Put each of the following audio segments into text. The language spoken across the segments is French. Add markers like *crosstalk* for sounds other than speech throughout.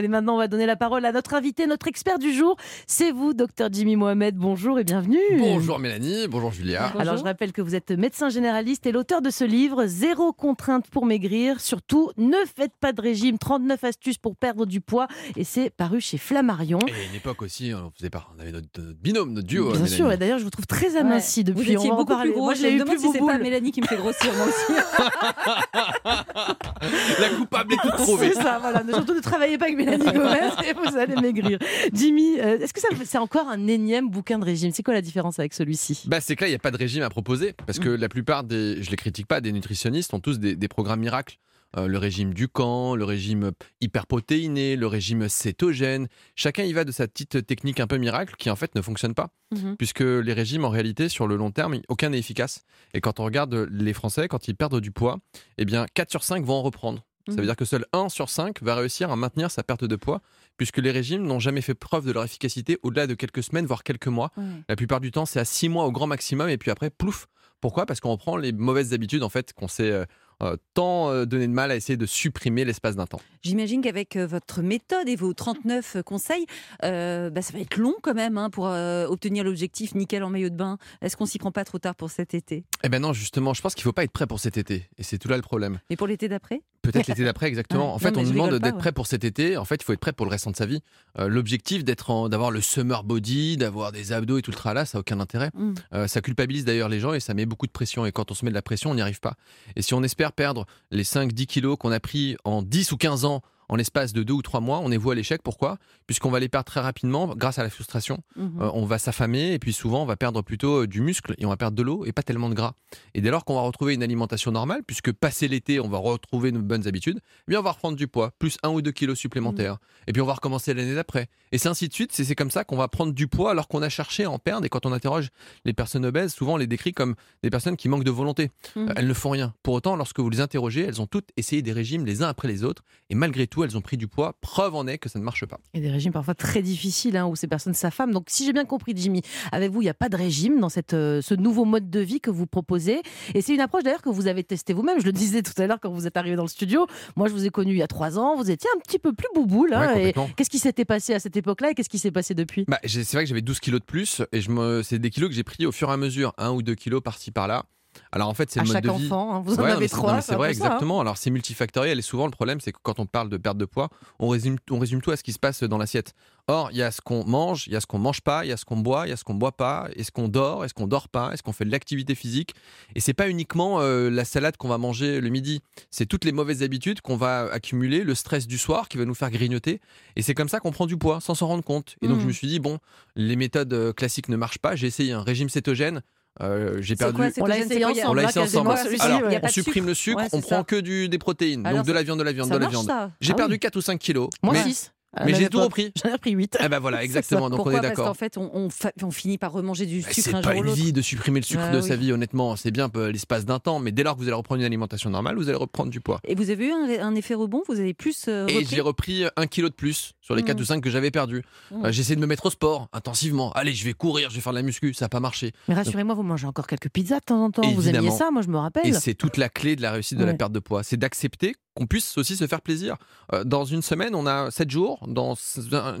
Et maintenant, on va donner la parole à notre invité, notre expert du jour. C'est vous, docteur Jimmy Mohamed. Bonjour et bienvenue. Bonjour Mélanie, bonjour Julia. Alors, je rappelle que vous êtes médecin généraliste et l'auteur de ce livre, Zéro contrainte pour maigrir. Surtout, ne faites pas de régime, 39 astuces pour perdre du poids. Et c'est paru chez Flammarion. Et à une époque aussi, on, faisait pas, on avait notre, notre binôme, notre duo. Bien sûr, et d'ailleurs, je vous trouve très aminci Vous depuis. étiez on va en beaucoup plus gros. Moi, je l'ai eu plus si c'est pas. Mélanie qui me fait grossir moi aussi. *laughs* La coupable est *laughs* toute trouvée. C'est ça, voilà. Surtout ne travaillez pas avec Mélanie *laughs* Gomez et vous allez maigrir. Jimmy, euh, est-ce que c'est encore un énième bouquin de régime? C'est quoi la différence avec celui-ci? Bah, c'est que là, il n'y a pas de régime à proposer. Parce Mm. que la plupart des, je les critique pas, des nutritionnistes ont tous des, des programmes miracles. Euh, le régime du camp, le régime hyperprotéiné, le régime cétogène. Chacun y va de sa petite technique un peu miracle qui en fait ne fonctionne pas. Mhm. Puisque les régimes, en réalité, sur le long terme, aucun n'est efficace. Et quand on regarde les Français, quand ils perdent du poids, eh bien 4 sur 5 vont en reprendre. Ça Mhm. veut dire que seul 1 sur 5 va réussir à maintenir sa perte de poids, puisque les régimes n'ont jamais fait preuve de leur efficacité au-delà de quelques semaines, voire quelques mois. La plupart du temps, c'est à 6 mois au grand maximum, et puis après, plouf. Pourquoi? Parce qu'on reprend les mauvaises habitudes, en fait, qu'on s'est euh, tant euh, donné de mal à essayer de supprimer l'espace d'un temps. J'imagine qu'avec euh, votre méthode et vos 39 conseils, euh, bah, ça va être long quand même hein, pour euh, obtenir l'objectif nickel en maillot de bain. Est-ce qu'on s'y prend pas trop tard pour cet été? Eh ben non, justement, je pense qu'il faut pas être prêt pour cet été. Et c'est tout là le problème. Et pour l'été d'après? Peut-être l'été *laughs* d'après, exactement. En fait, Non, on nous demande d'être ouais. prêt pour cet été. En fait, il faut être prêt pour le restant de sa vie. Euh, L'objectif d'être d'avoir le summer body, d'avoir des abdos et tout le tralala, ça n'a aucun intérêt. Mm. Euh, ça culpabilise d'ailleurs les gens et ça met beaucoup de pression. Et quand on se met de la pression, on n'y arrive pas. Et si on espère perdre les 5-10 kilos qu'on a pris en 10 ou 15 ans en l'espace de 2 ou 3 mois, on est voué à l'échec. Pourquoi? Puisqu'on va les perdre très rapidement grâce à la frustration. Mhm. Euh, on va s'affamer et puis souvent on va perdre plutôt euh, du muscle et on va perdre de l'eau et pas tellement de gras. Et dès lors qu'on va retrouver une alimentation normale, puisque passé l'été on va retrouver nos bonnes habitudes, eh bien on va reprendre du poids, plus 1 ou 2 kilos supplémentaires. Et puis on va recommencer l'année d'après. Et c'est ainsi de suite, c'est comme ça qu'on va prendre du poids alors qu'on a cherché à en perdre. Et quand on interroge les personnes obèses, souvent on les décrit comme des personnes qui manquent de volonté. Mhm. Euh, Elles ne font rien. Pour autant, lorsque vous les interrogez, elles ont toutes essayé des régimes les uns après les autres. Et malgré tout, elles ont pris du poids. Preuve en est que ça ne marche pas. Et des régimes parfois très difficiles hein, où ces personnes s'affament. Donc, si j'ai bien compris, Jimmy, avec vous, il n'y a pas de régime dans cette, euh, ce nouveau mode de vie que vous proposez. Et c'est une approche d'ailleurs que vous avez testée vous-même. Je le disais tout à l'heure quand vous êtes arrivé dans le studio. Moi, je vous ai connu il y a trois ans. Vous étiez un petit peu plus bouboule. hein, Ouais, qu'est-ce qui s'était passé à cette époque-là et qu'est-ce qui s'est passé depuis? Bah, c'est vrai que j'avais 12 kilos de plus et je me, c'est des kilos que j'ai pris au fur et à mesure, un ou deux kilos par-ci par-là. Alors en fait, c'est le mode chaque de vie. enfant, hein, vous en Ouais, avez trois. c'est vrai, ça, hein. exactement. Alors c'est multifactoriel et souvent le problème, c'est que quand on parle de perte de poids, on résume, on résume tout à ce qui se passe dans l'assiette. Or, il y a ce qu'on mange, il y a ce qu'on mange pas, il y a ce qu'on boit, il y a ce qu'on boit pas, est-ce qu'on dort, est-ce qu'on dort pas, est-ce qu'on fait de l'activité physique. Et c'est pas uniquement euh, la salade qu'on va manger le midi, c'est toutes les mauvaises habitudes qu'on va accumuler, le stress du soir qui va nous faire grignoter. Et c'est comme ça qu'on prend du poids sans s'en rendre compte. Et donc je me suis dit bon, les méthodes euh, classiques ne marchent pas. J'ai essayé un régime cétogène. Euh, j'ai perdu. quoi, On l'a essayé ensemble, On l'a essayé ensemble. Alors, ouais. On supprime sucre. le sucre, Ouais, on c'est prend ça. que du, des protéines, Alors, donc de la viande, de la viande, Ça de la viande. ça J'ai Ah perdu oui. 4 ou 5 kilos. Moi, mais 6. Mais j'ai tout repris. J'en ai pris 8. Ah bah voilà, exactement, donc Pourquoi on est Parce d'accord. qu'en fait, on, on fa- on finit par remanger du Bah, sucre C'est un pas jour ou une l'autre. vie de supprimer le sucre Ah de oui. sa vie, honnêtement. C'est bien l'espace d'un temps, mais dès lors que vous allez reprendre une alimentation normale, vous allez reprendre du poids. Et vous avez eu un, un effet rebond? Vous avez plus euh, Et repris? j'ai repris un kilo de plus sur les Mmh. 4 ou 5 que j'avais perdu. Mmh. Euh, j'ai essayé de me mettre au sport intensivement. Allez, je vais courir, je vais faire de la muscu. Ça n'a pas marché. Mais rassurez-moi, vous mangez encore quelques pizzas de temps en temps. Vous aimiez Évidemment. ça, moi je me rappelle. Et c'est toute la clé de la réussite de la perte de poids. C'est d'accepter qu'on puisse aussi se faire plaisir. Euh, dans une semaine, on a 7 jours. Dans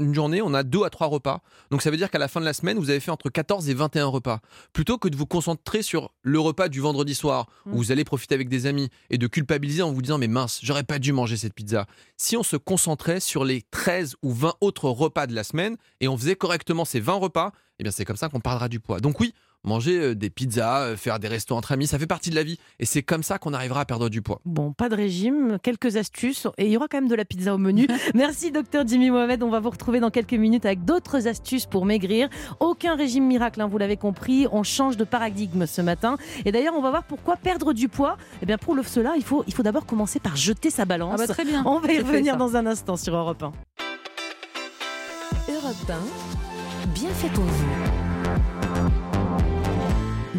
une journée, on a 2 à 3 repas. Donc ça veut dire qu'à la fin de la semaine, vous avez fait entre 14 et 21 repas. Plutôt que de vous concentrer sur le repas du vendredi soir, où Mm. vous allez profiter avec des amis, et de culpabiliser en vous disant, mais mince, j'aurais pas dû manger cette pizza. Si on se concentrait sur les 13 ou 20 autres repas de la semaine, et on faisait correctement ces 20 repas, eh bien c'est comme ça qu'on perdra du poids. Donc oui, manger euh, des pizzas, euh, faire des restos entre amis, ça fait partie de la vie. Et c'est comme ça qu'on arrivera à perdre du poids. Bon, pas de régime, quelques astuces et il y aura quand même de la pizza au menu. *laughs* Merci docteur Jimmy Mohamed, on va vous retrouver dans quelques minutes avec d'autres astuces pour maigrir. Aucun régime miracle, hein, vous l'avez compris, on change de paradigme ce matin. Et d'ailleurs, on va voir pourquoi perdre du poids. Eh bien pour le cela, il faut, il faut d'abord commencer par jeter sa balance. Ah bah très bien. on va y revenir dans un instant sur Europe 1. Europe 1, bien fait pour vous.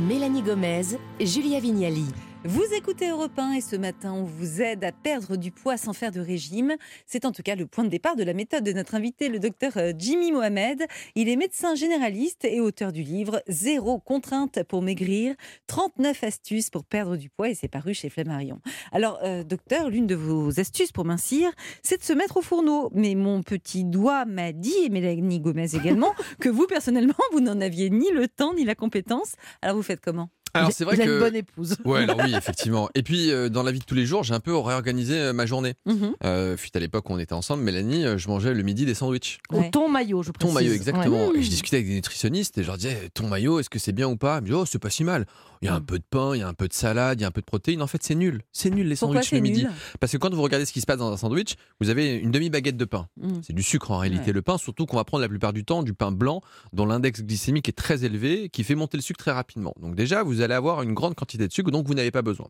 Mélanie Gomez, Julia Vignali. Vous écoutez Europe 1 et ce matin, on vous aide à perdre du poids sans faire de régime. C'est en tout cas le point de départ de la méthode de notre invité, le docteur euh, Jimmy Mohamed. Il est médecin généraliste et auteur du livre Zéro contrainte pour maigrir, 39 astuces pour perdre du poids et c'est paru chez Flammarion. Alors, euh, docteur, l'une de vos astuces pour mincir, c'est de se mettre au fourneau. Mais mon petit doigt m'a dit, et Mélanie Gomez également, *laughs* que vous, personnellement, vous n'en aviez ni le temps ni la compétence. Alors, vous faites comment? Alors c'est vrai que. une bonne épouse. *laughs* Ouais, alors oui, *laughs* effectivement. Et puis, euh, dans la vie de tous les jours, j'ai un peu réorganisé euh, ma journée. Mhm. Euh, fut à l'époque où on était ensemble, Mélanie, euh, je mangeais le midi des sandwichs. Au Ouais. thon maillot, je précise. Ton maillot, exactement. Ouais. Et je discutais avec des nutritionnistes et je leur disais, ton maillot, est-ce que c'est bien ou pas? Ils me disaient, oh, c'est pas si mal. Il y a un Mm. peu de pain, il y a un peu de salade, il y a un peu de protéines. En fait, c'est nul. C'est nul les Pourquoi sandwichs le midi. nul? Parce que quand vous regardez ce qui se passe dans un sandwich, vous avez une demi-baguette de pain. Mhm. C'est du sucre en réalité, Ouais. le pain, surtout qu'on va prendre la plupart du temps du pain blanc dont l'index glycémique est très élevé, qui fait monter le sucre très rapidement. Donc déjà, vous allez avoir une grande quantité de sucre, donc vous n'avez pas besoin.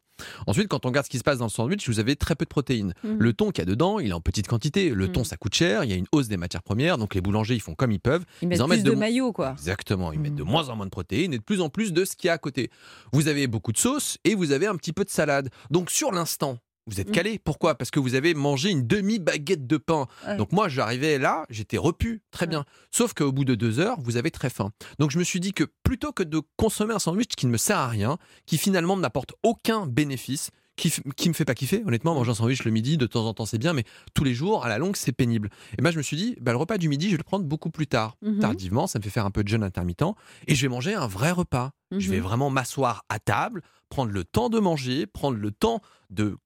Ensuite, quand on regarde ce qui se passe dans le sandwich, vous avez très peu de protéines. Mhm. Le thon qu'il y a dedans, il est en petite quantité. Le thon, Mhm. ça coûte cher, il y a une hausse des matières premières, donc les boulangers, ils font comme ils peuvent. Ils mettent en plus mettent de, de- maillot, quoi. Exactement, ils mettent de Mhm. moins en moins de protéines et de plus en plus de ce qu'il y a à côté. Vous avez beaucoup de sauce et vous avez un petit peu de salade. Donc sur l'instant, vous êtes Mhm. calé. Pourquoi? Parce que vous avez mangé une demi-baguette de pain. Ouais. Donc moi, j'arrivais là, j'étais repu, très bien. Sauf qu'au bout de deux heures, vous avez très faim. Donc je me suis dit que plutôt que de consommer un sandwich qui ne me sert à rien, qui finalement ne m'apporte aucun bénéfice, qui, qui me fait pas kiffer, honnêtement, manger un sandwich le midi, de temps en temps c'est bien, mais tous les jours, à la longue, c'est pénible. Et ben je me suis dit, bah, le repas du midi, je vais le prendre beaucoup plus tard. Mhm. Tardivement, ça me fait faire un peu de jeûne intermittent, et je vais manger un vrai repas. Je vais Mhm. vraiment m'asseoir à table, prendre le temps de manger, prendre le temps de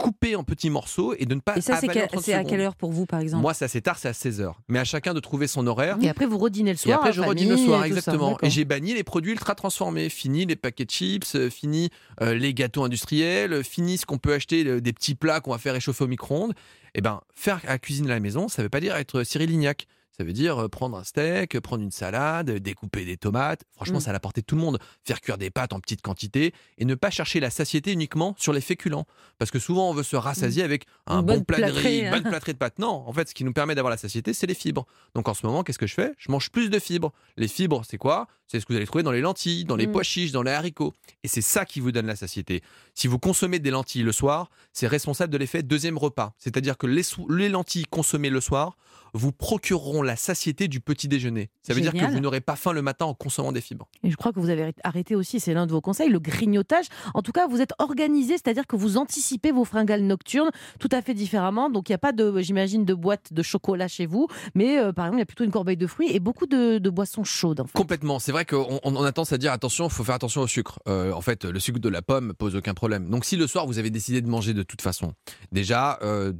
couper en petits morceaux et de ne pas Et ça, c'est avaler en quel- 30 c'est à quelle heure pour vous, par exemple Moi, c'est assez tard, c'est à 16h. Mais à chacun de trouver son horaire. Et après, vous redînez le Et soir. après, en je redis le soir, et ça. exactement. Et j'ai banni les produits ultra transformés. Fini les paquets de chips, euh, fini euh, les gâteaux industriels, euh, fini ce qu'on peut acheter, des petits plats qu'on va faire réchauffer au micro-ondes. Et ben, faire à cuisine à la maison, ça veut pas dire être Cyril Lignac. Ça veut dire euh, prendre un steak, prendre une salade, découper des tomates. Franchement, Mm. c'est à la portée de tout le monde. Faire cuire des pâtes en petite quantité et ne pas chercher la satiété uniquement sur les féculents. Parce que souvent, on veut se rassasier avec un Une bon plat de riz, une hein. bonne *laughs* plâtrée de pâtes. Non, en fait, ce qui nous permet d'avoir la satiété, c'est les fibres. Donc en ce moment, qu'est-ce que je fais? Je mange plus de fibres. Les fibres, c'est quoi? C'est ce que vous allez trouver dans les lentilles, dans les Mm. pois chiches, dans les haricots. Et c'est ça qui vous donne la satiété. Si vous consommez des lentilles le soir, c'est responsable de l'effet deuxième repas. C'est-à-dire que les, lentilles consommées le soir vous procureront la satiété du petit déjeuner. Ça veut dire que vous n'aurez pas faim le matin en consommant des fibres. Et je crois que vous avez arrêté aussi, c'est l'un de vos conseils, le grignotage. En tout cas, vous êtes organisé, c'est-à-dire que vous anticipez vos fringales nocturnes tout à fait différemment. Donc, il n'y a pas de, j'imagine, de boîte de chocolat chez vous, mais euh, par exemple, il y a plutôt une corbeille de fruits et beaucoup de, de boissons chaudes. En fait. Complètement. C'est vrai qu'on on a tendance à dire attention, il faut faire attention au sucre. Euh, en fait, le sucre de la pomme pose aucun problème. Donc, si le soir vous avez décidé de manger de toute façon, déjà euh,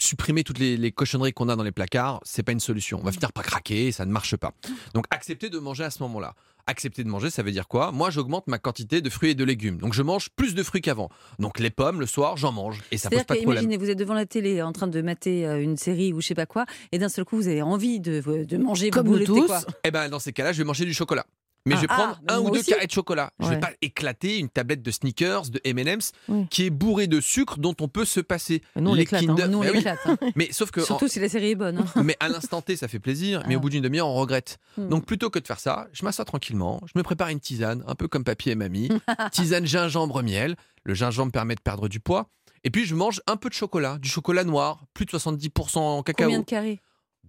supprimer toutes les, les cochonneries qu'on a dans les placards, c'est pas une solution. On va finir par craquer, ça ne marche pas. Donc, accepter de manger à ce moment-là. Accepter de manger, ça veut dire quoi? Moi, j'augmente ma quantité de fruits et de légumes. Donc, je mange plus de fruits qu'avant. Donc, les pommes, le soir, j'en mange et ça pose C'est-à-dire pas de problème. qu'imaginez, vous êtes devant la télé en train de mater euh, une série ou je sais pas quoi, et d'un seul coup, vous avez envie de, de manger, Comme vous nous tous. quoi? Eh ben, dans ces cas-là, je vais manger du chocolat. Mais je vais Ah, prendre ah, un ou deux aussi. carrés de chocolat. Je Ouais. vais pas éclater une tablette de sneakers, de M&M's, Oui. qui est bourrée de sucre dont on peut se passer. Nous, on Les l'éclate, hein. Kinder- Nous, on Mais oui. hein. *laughs* Mais sauf que, Surtout si la série est bonne. hein. mais à l'instant T, ça fait plaisir. Mais Ah. au bout d'une demi-heure, on regrette. Hmm. Donc plutôt que de faire ça, je m'assois tranquillement. Je me prépare une tisane, un peu comme papy et mamie. *laughs* tisane gingembre miel. Le gingembre permet de perdre du poids. Et puis je mange un peu de chocolat, du chocolat noir, plus de 70% en cacao. Combien de carrés?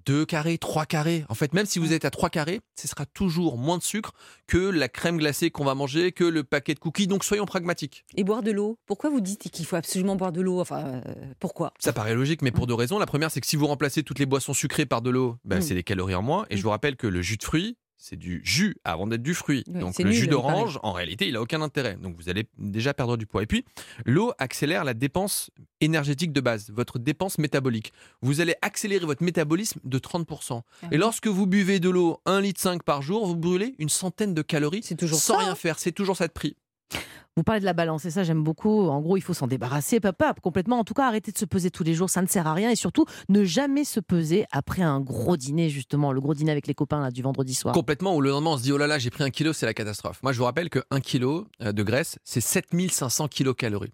2 carrés, 3 carrés. En fait, même si vous êtes à 3 carrés, ce sera toujours moins de sucre que la crème glacée qu'on va manger, que le paquet de cookies. Donc soyons pragmatiques. Et boire de l'eau Pourquoi vous dites qu'il faut absolument boire de l'eau? Enfin, euh, pourquoi? Ça paraît logique, mais pour deux raisons. La première, c'est que si vous remplacez toutes les boissons sucrées par de l'eau, ben, Mm. c'est des calories en moins. Et je Mm. vous rappelle que le jus de fruits, c'est du jus avant d'être du fruit. Donc le nul, jus d'orange, en réalité, il a aucun intérêt. Donc vous allez déjà perdre du poids. Et puis, l'eau accélère la dépense énergétique de base, votre dépense métabolique. Vous allez accélérer votre métabolisme de 30%. Ah Et lorsque vous buvez de l'eau 1,5 litre par jour, vous brûlez une centaine de calories toujours sans ça, rien hein. faire. C'est toujours ça de prix. Vous parlez de la balance et ça j'aime beaucoup. En gros, il faut s'en débarrasser, papa, complètement. En tout cas, arrêter de se peser tous les jours, ça ne sert à rien. Et surtout, ne jamais se peser après un gros dîner, justement, le gros dîner avec les copains là, du vendredi soir. Complètement, où le lendemain on se dit oh là là, j'ai pris un kilo, c'est la catastrophe. Moi je vous rappelle que 1 kilo euh, de graisse, c'est 7500 kilocalories.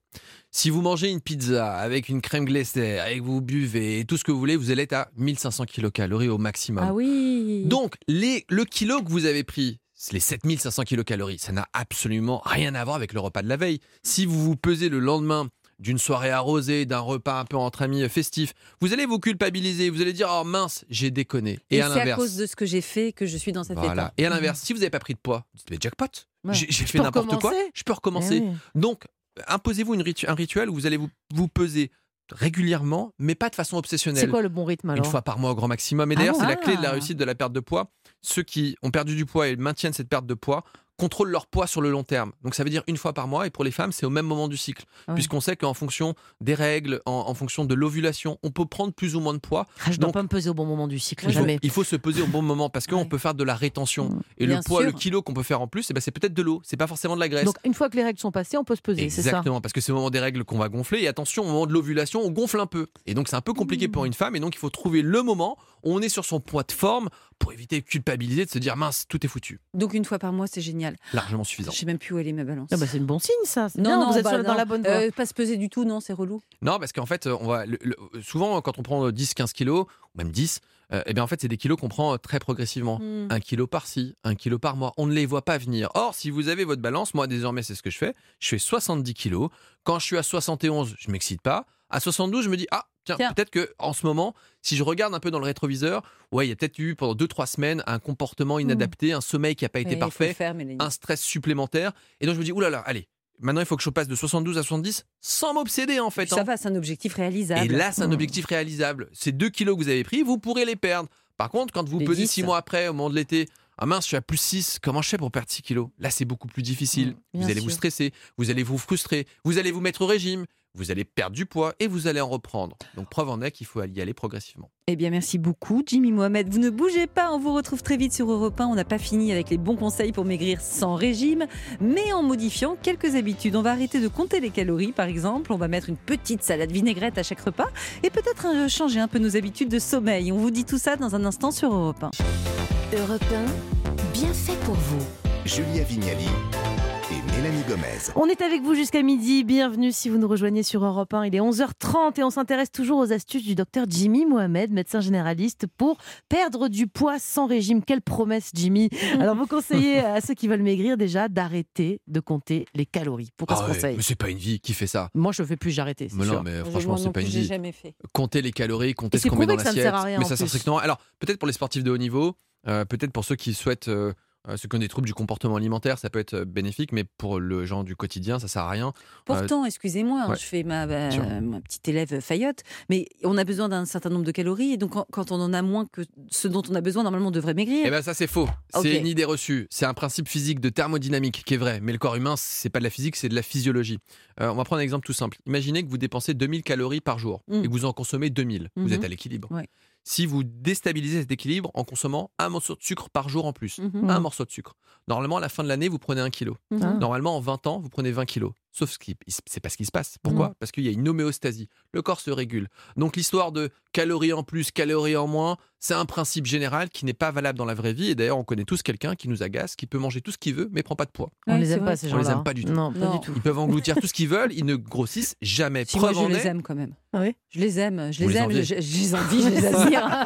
Si vous mangez une pizza avec une crème glacée, avec vous buvez et tout ce que vous voulez, vous allez être à 1500 kilocalories au maximum. Ah oui Donc les, le kilo que vous avez pris, les 7500 kilocalories, ça n'a absolument rien à voir avec le repas de la veille. Si vous vous pesez le lendemain d'une soirée arrosée, d'un repas un peu entre amis festif, vous allez vous culpabiliser, vous allez dire oh mince, j'ai déconné. Et, à c'est à l'inverse, cause de ce que j'ai fait que je suis dans cet voilà. état. Et à l'inverse, si vous n'avez pas pris de poids, vous dites, mais jackpot, Ouais. j'ai fait n'importe quoi, je peux recommencer. Eh oui. Donc, imposez-vous une ritu- un rituel où vous allez vous, vous peser régulièrement, mais pas de façon C'est obsessionnelle. quoi le bon rythme Une alors? fois par mois au grand maximum. Et Ah d'ailleurs, bon c'est la clé de la Ah. réussite de la perte de poids. Ceux qui ont perdu du poids et maintiennent cette perte de poids contrôlent leur poids sur le long terme. Donc ça veut dire une fois par mois. Et pour les femmes, c'est au même moment du cycle. Ah ouais. Puisqu'on sait qu'en fonction des règles, en, en fonction de l'ovulation, on peut prendre plus ou moins de poids. Ah, Je dois donc- pas me peser au bon moment du cycle, Il faut, jamais. il faut se peser au bon moment parce qu'on Ouais. peut faire de la rétention. Mm. Et Bien le poids, sûr. le kilo qu'on peut faire en plus, eh ben, c'est peut-être de l'eau. C'est pas forcément de la graisse. Donc une fois que les règles sont passées, on peut se peser, c'est ça? Exactement, parce que c'est au moment des règles qu'on va gonfler. Et attention, au moment de l'ovulation, on gonfle un peu. Et donc, c'est un peu compliqué Mmh. pour une femme. Et donc, il faut trouver le moment on est sur son poids de forme pour éviter de culpabiliser, de se dire mince, tout est foutu. Donc une fois par mois, c'est génial. Largement Je suffisant. sais même plus où elle est ma balance. Ah bah, c'est une bon signe ça. c'est bien, vous êtes bah dans non. la bonne voie. Euh, pas se peser du tout, non, c'est relou. Non, parce qu'en fait, on va le- le- souvent, quand on prend 10-15 kilos, ou même 10, euh, eh bien, en fait, c'est des kilos qu'on prend euh, très progressivement. Hmm. Un kilo par-ci, un kilo par mois. On ne les voit pas venir. Or, si vous avez votre balance, moi désormais, c'est ce que je fais. Je fais 70 kilos. Quand je suis à 71, je m'excite pas. À 72, je me dis, ah, tiens, Tiens. peut-être que en ce moment, si je regarde un peu dans le rétroviseur, ouais, il y a peut-être eu pendant 2-3 semaines un comportement inadapté, un sommeil qui n'a pas été parfait, faire, un stress supplémentaire. Et donc, je me dis, oulala, allez, maintenant, il faut que je passe de 72 à 70 sans m'obséder, en fait. Ça hein. va, c'est un objectif réalisable. Et là, c'est un Mm. objectif réalisable. Ces 2 kilos que vous avez pris, vous pourrez les perdre. Par contre, quand vous Les pesez 10. 6 mois après, au moment de l'été, ah mince, je suis à plus 6, comment je fais pour perdre 6 kilos? Là, c'est beaucoup plus difficile. Mm, vous allez vous stresser, vous allez vous frustrer, vous allez vous mettre au régime, vous allez perdre du poids et vous allez en reprendre. Donc, preuve en est qu'il faut y aller progressivement. Eh bien, merci beaucoup, Jimmy Mohamed. Vous ne bougez pas, on vous retrouve très vite sur Europe 1. On n'a pas fini avec les bons conseils pour maigrir sans régime, mais en modifiant quelques habitudes. On va arrêter de compter les calories, par exemple. On va mettre une petite salade vinaigrette à chaque repas et peut-être changer un peu nos habitudes de sommeil. On vous dit tout ça dans un instant sur Europe 1. Europe 1, bien fait pour vous. Julia Vignali et Mélanie Gomez. On est avec vous jusqu'à midi. Bienvenue si vous nous rejoignez sur Europe 1. Il est 11h30 et on s'intéresse toujours aux astuces du docteur Jimmy Mohamed, médecin généraliste, pour perdre du poids sans régime. Quelle promesse, Jimmy *laughs* Alors, vous conseillez à ceux qui veulent maigrir déjà d'arrêter de compter les calories. Pourquoi Ah ce ouais, conseil? mais c'est pas une vie qui fait ça? Moi, je ne fais plus, Mais non, sûr. mais franchement, c'est pas une vie. jamais fait. compter les calories, compter Et ce qu'on met dans l'assiette. sert à rien, mais ça sert strictement. Alors peut-être pour les sportifs de haut niveau, euh, peut-être pour ceux qui souhaitent, euh, euh, ceux qui ont des troubles du comportement alimentaire, ça peut être euh, bénéfique, mais pour le genre du quotidien, ça sert à rien. Pourtant, excusez-moi, hein, ouais. je fais ma, ma petite élève faillotte, mais on a besoin d'un certain nombre de calories, et donc quand, on en a moins que ce dont on a besoin, normalement, on devrait maigrir. Eh ben ça c'est faux. C'est une idée reçue. C'est un principe physique de thermodynamique qui est vrai. Mais le corps humain, c'est pas de la physique, c'est de la physiologie. Euh, on va prendre un exemple tout simple. Imaginez que vous dépensez 2000 calories par jour Mm. et que vous en consommez 2000. Vous Mhm. êtes à l'équilibre. Ouais. Si vous déstabilisez cet équilibre en consommant un morceau de sucre par jour en plus, Mhm. un morceau de sucre. Normalement, à la fin de l'année, vous prenez un kilo. Ah. Normalement, en 20 ans, vous prenez 20 kilos. Sauf ce qui, c'est pas ce qui se passe. Pourquoi? Parce qu'il y a une homéostasie. Le corps se régule. Donc l'histoire de calories en plus, calories en moins, c'est un principe général qui n'est pas valable dans la vraie vie. Et d'ailleurs, on connaît tous quelqu'un qui nous agace, qui peut manger tout ce qu'il veut, mais prend pas de poids. On Ouais, les aime pas, ces On gens-là. les aime pas du tout. Non, pas Non. du tout. Ils peuvent *laughs* engloutir tout ce qu'ils veulent, ils ne grossissent jamais. Si moi, je en les est. aime quand même. Ah oui Je les aime, je Vous les les aime, je, je les envie, je les *laughs* admire.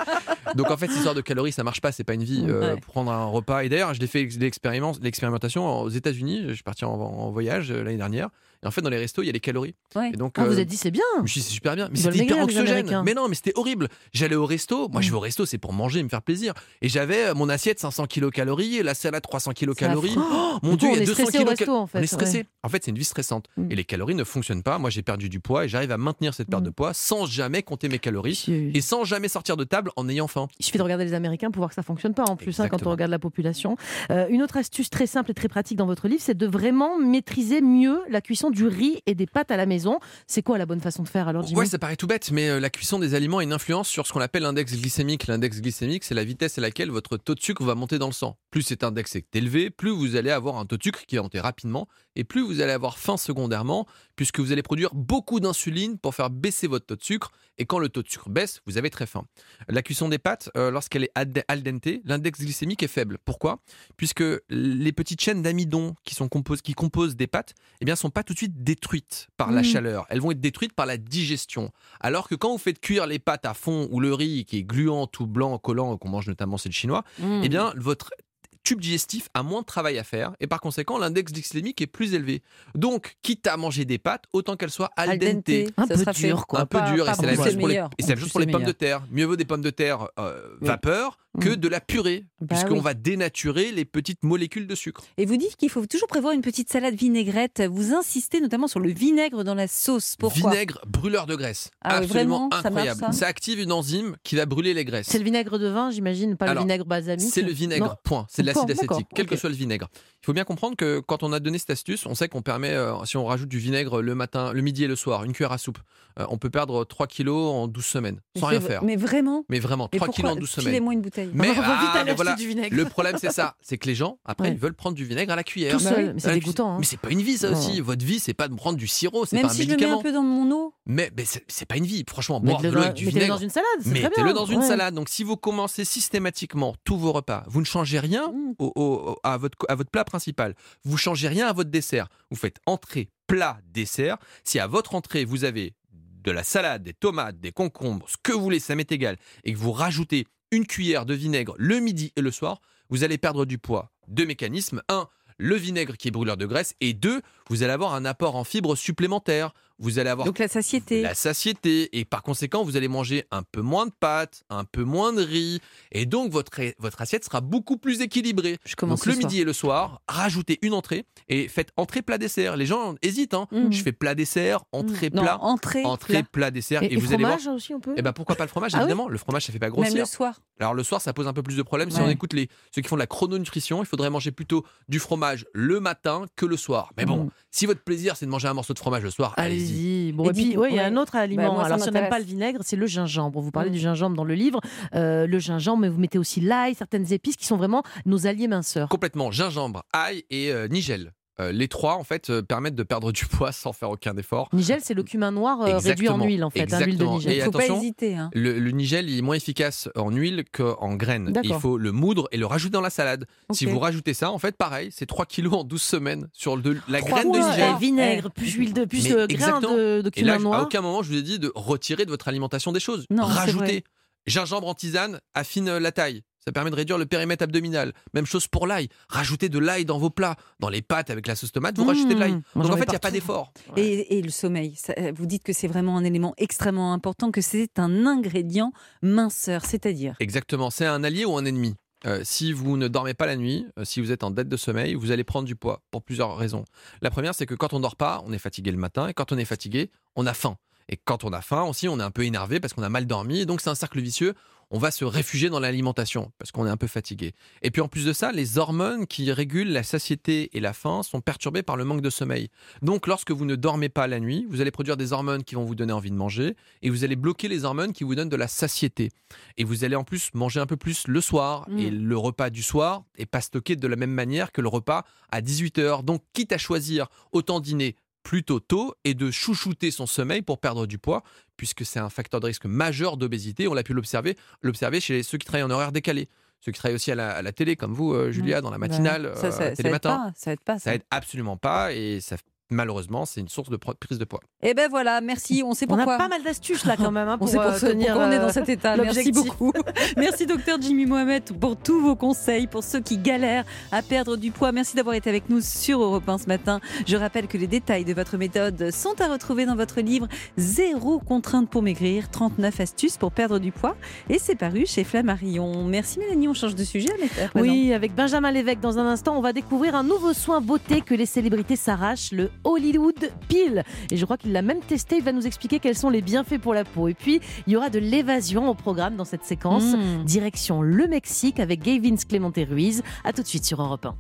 Donc en fait, cette histoire de calories, ça marche pas, c'est pas une vie. Euh, Ouais. Prendre un repas. Et d'ailleurs, je l'ai fait l'expériment- l'expérimentation aux États-Unis. Je suis parti en, en voyage euh, l'année dernière. Et en fait, dans les restos, il y a les calories. Ouais. Et donc, Ah, vous euh, êtes dit, c'est bien. Je me suis dit, c'est super bien. Mais c'était hyper anxiogène. Mais non, mais c'était horrible. J'allais au resto. Moi, je Mm. vais au resto, c'est pour manger et me faire plaisir. Et j'avais euh, mon assiette 500 kilocalories, la salade 300 kilocalories. Oh, mon Dieu, il y a est 200 stressé au kilocalories. resto, en fait. On est stressé. ouais. En fait, c'est une vie stressante. Mm. Et les calories ne fonctionnent pas. Moi, j'ai perdu du poids et j'arrive à maintenir cette perte Mm. de poids sans jamais compter mes calories Il et sans jamais sortir de table en ayant faim. suffit de regarder les Américains pour voir que ça fonctionne pas en plus hein, quand on regarde la population. Euh, une autre astuce très simple et très pratique dans votre livre, c'est de vraiment maîtriser mieux la cuisson du riz et des pâtes à la maison. C'est quoi la bonne façon de faire alors, Jimmy? Ouais, ça paraît tout bête, mais euh, la cuisson des aliments a une influence sur ce qu'on appelle l'index glycémique. L'index glycémique, c'est la vitesse à laquelle votre taux de sucre va monter dans le sang. Plus cet index est élevé, plus vous allez avoir un taux de sucre qui va monter rapidement, et plus vous allez avoir faim secondairement, puisque vous allez produire beaucoup d'insuline pour faire baisser votre taux de sucre, et quand le taux de sucre baisse, vous avez très faim. La cuisson des pâtes, euh, lorsqu'elle est al dente, l'index glycémique est faible. Pourquoi? Puisque les petites chaînes d'amidon qui, sont compos- qui composent des pâtes, eh bien, sont pas tout de suite détruites par la Mm. chaleur. Elles vont être détruites par la digestion. Alors que quand vous faites cuire les pâtes à fond ou le riz qui est gluant, tout blanc, collant, qu'on mange notamment c'est le chinois, Mm. eh bien votre tube digestif a moins de travail à faire et par conséquent l'index glycémique est plus élevé. Donc, quitte à manger des pâtes, autant qu'elles soient al dente. Un ça peu sera dur, quoi. Un peu Pas- dur, pas et c'est la même chose pour les, et la chose pour pommes de terre. Mieux vaut des pommes de terre euh, Oui. vapeur que Mm. de la purée, Bah puisqu'on oui. va dénaturer les petites molécules de sucre. Et vous dites qu'il faut toujours prévoir une petite salade vinaigrette. Vous insistez notamment sur le vinaigre dans la sauce. Pourquoi? Vinaigre brûleur de graisse. Ah oui, Absolument vraiment, ça marche, incroyable. ça? Active une enzyme qui va brûler les graisses. C'est le vinaigre de vin, j'imagine, pas Alors, le vinaigre balsamique. C'est le vinaigre, Non. point. C'est de l'acide acétique, quel que soit le vinaigre. Il faut bien comprendre que quand on a donné cette astuce, on sait qu'on permet, euh, si on rajoute du vinaigre le matin, le midi et le soir, une cuillère à soupe, euh, on peut perdre 3 kilos en 12 semaines, sans rien faire. Mais vraiment? Mais vraiment, Mais 3 pourquoi kilos en 12 semaines. Filez-moi une bouteille. Mais, On va vite aller mais acheter voilà, du vinaigre. le problème c'est ça, c'est que les gens après Ouais. ils veulent prendre du vinaigre à la cuillère. Tout Bah seul, mais c'est À la dégoûtant. hein. Mais c'est pas une vie ça aussi. Votre vie c'est pas de prendre du sirop, c'est Même pas un si je le mets médicament. un peu dans mon eau. Mais, mais c'est c'est pas une vie. Franchement, boire de Mettez-le l'eau avec du mettez-le vinaigre. dans une salade, c'est. Mettez-le dans une salade. Donc, si vous commencez systématiquement tous vos repas, vous ne changez rien votre, à votre plat principal. Vous changez rien à votre dessert. Vous faites entrée, plat, dessert. Si à votre entrée, vous avez de la salade, des tomates, des concombres, ce que vous voulez, ça m'est égal, et que vous rajoutez une cuillère de vinaigre le midi et le soir, vous allez perdre du poids. Deux mécanismes. Un, le vinaigre qui est brûleur de graisse. Et deux, vous allez avoir un apport en fibres supplémentaires. Vous allez avoir Donc la satiété. la satiété et par conséquent vous allez manger un peu moins de pâtes, un peu moins de riz et donc votre, votre assiette sera beaucoup plus équilibrée. Je commence donc le midi et le soir, rajoutez une entrée et faites entrée plat dessert. Les gens hésitent hein. Mmh. Je fais plat dessert, entrée Non, plat, entrée, entrée plat. plat dessert Et, et, et vous allez voir fromage aussi, on peut eh ben pourquoi pas le fromage Ah oui évidemment, le fromage ça fait pas Même grossir. le soir. Alors le soir ça pose un peu plus de problèmes si on écoute les ceux qui font de la chrononutrition, il faudrait manger plutôt du fromage le matin que le soir. Mais bon, Mm. si votre plaisir c'est de manger un morceau de fromage le soir, allez-y. Allez-y. Bon, Et et, puis, ouais, il y a un autre aliment. moi, ça Alors, si on n'aime pas le vinaigre, c'est le gingembre. Vous parlez Mm. du gingembre dans le livre. Euh, le gingembre, mais vous mettez aussi l'ail, certaines épices qui sont vraiment nos alliés minceurs. Complètement. Gingembre, ail et euh, nigel. Euh, les trois, en fait, euh, permettent de perdre du poids sans faire aucun effort. Nigel, c'est le cumin noir euh, réduit en huile, en fait, hein, l'huile de. Nigel. Il faut pas hésiter. hein. Le, le nigel il est moins efficace en huile qu'en graines. Il faut le moudre et le rajouter dans la salade. Si vous rajoutez ça, en fait, pareil, c'est 3 kilos en 12 semaines sur de, la graine de nigel. vinaigre, plus huile de, plus euh, grain exactement. de, de Et là, cumin à noir. aucun moment, je vous ai dit de retirer de votre alimentation des choses. Non. Rajoutez. Gingembre en tisane affine la taille. Ça permet de réduire le périmètre abdominal. Même chose pour l'ail. Rajoutez de l'ail dans vos plats. Dans les pâtes avec la sauce tomate, vous Mmh. rajoutez de l'ail. Donc en fait, il n'y a pas d'effort. Et, et le sommeil, ça, euh, vous dites que c'est vraiment un élément extrêmement important, que c'est un ingrédient minceur, c'est-à-dire Exactement. C'est un allié ou un ennemi? Euh, si vous ne dormez pas la nuit, euh, si vous êtes en dette de sommeil, vous allez prendre du poids pour plusieurs raisons. La première, c'est que quand on dort pas, on est fatigué le matin, et quand on est fatigué, on a faim. Et quand on a faim aussi, on est un peu énervé parce qu'on a mal dormi, et donc c'est un cercle vicieux. On va se réfugier dans l'alimentation parce qu'on est un peu fatigué. Et puis en plus de ça, les hormones qui régulent la satiété et la faim sont perturbées par le manque de sommeil. Donc lorsque vous ne dormez pas la nuit, vous allez produire des hormones qui vont vous donner envie de manger, et vous allez bloquer les hormones qui vous donnent de la satiété. Et vous allez en plus manger un peu plus le soir. Mm. Et le repas du soir est pas stocké de la même manière que le repas à 18h. Donc, quitte à choisir, autant dîner plutôt tôt et de chouchouter son sommeil pour perdre du poids, puisque c'est un facteur de risque majeur d'obésité. On l'a pu l'observer, l'observer chez ceux qui travaillent en horaire décalé. Ceux qui travaillent aussi à la, à la télé, comme vous, euh, Julia, dans la matinale, ça, euh, ça, aide pas, ça aide pas. Ça aide absolument pas et ça, malheureusement, c'est une source de prise de poids. Eh ben voilà, merci. On sait On pourquoi. a pas mal d'astuces là quand même hein, *laughs* On pour, sait pour euh, tenir. pourquoi on est euh, dans cet état. *laughs* Merci beaucoup. *laughs* Merci docteur Jimmy Mohamed pour tous vos conseils pour ceux qui galèrent à perdre du poids. Merci d'avoir été avec nous sur Europe 1 ce matin. Je rappelle que les détails de votre méthode sont à retrouver dans votre livre Zéro contrainte pour maigrir, 39 astuces pour perdre du poids. Et c'est paru chez Flammarion. Merci Mélanie, on change de sujet. à. Oui, avec Benjamin Lévesque, dans un instant, on va découvrir un nouveau soin beauté que les célébrités s'arrachent, le Hollywood Peel. Et je crois qu'il l'a même testé, il va nous expliquer quels sont les bienfaits pour la peau. Et puis, il y aura de l'évasion au programme dans cette séquence. Mmh. Direction le Mexique avec Gavin Clemente Ruiz. A tout de suite sur Europe 1.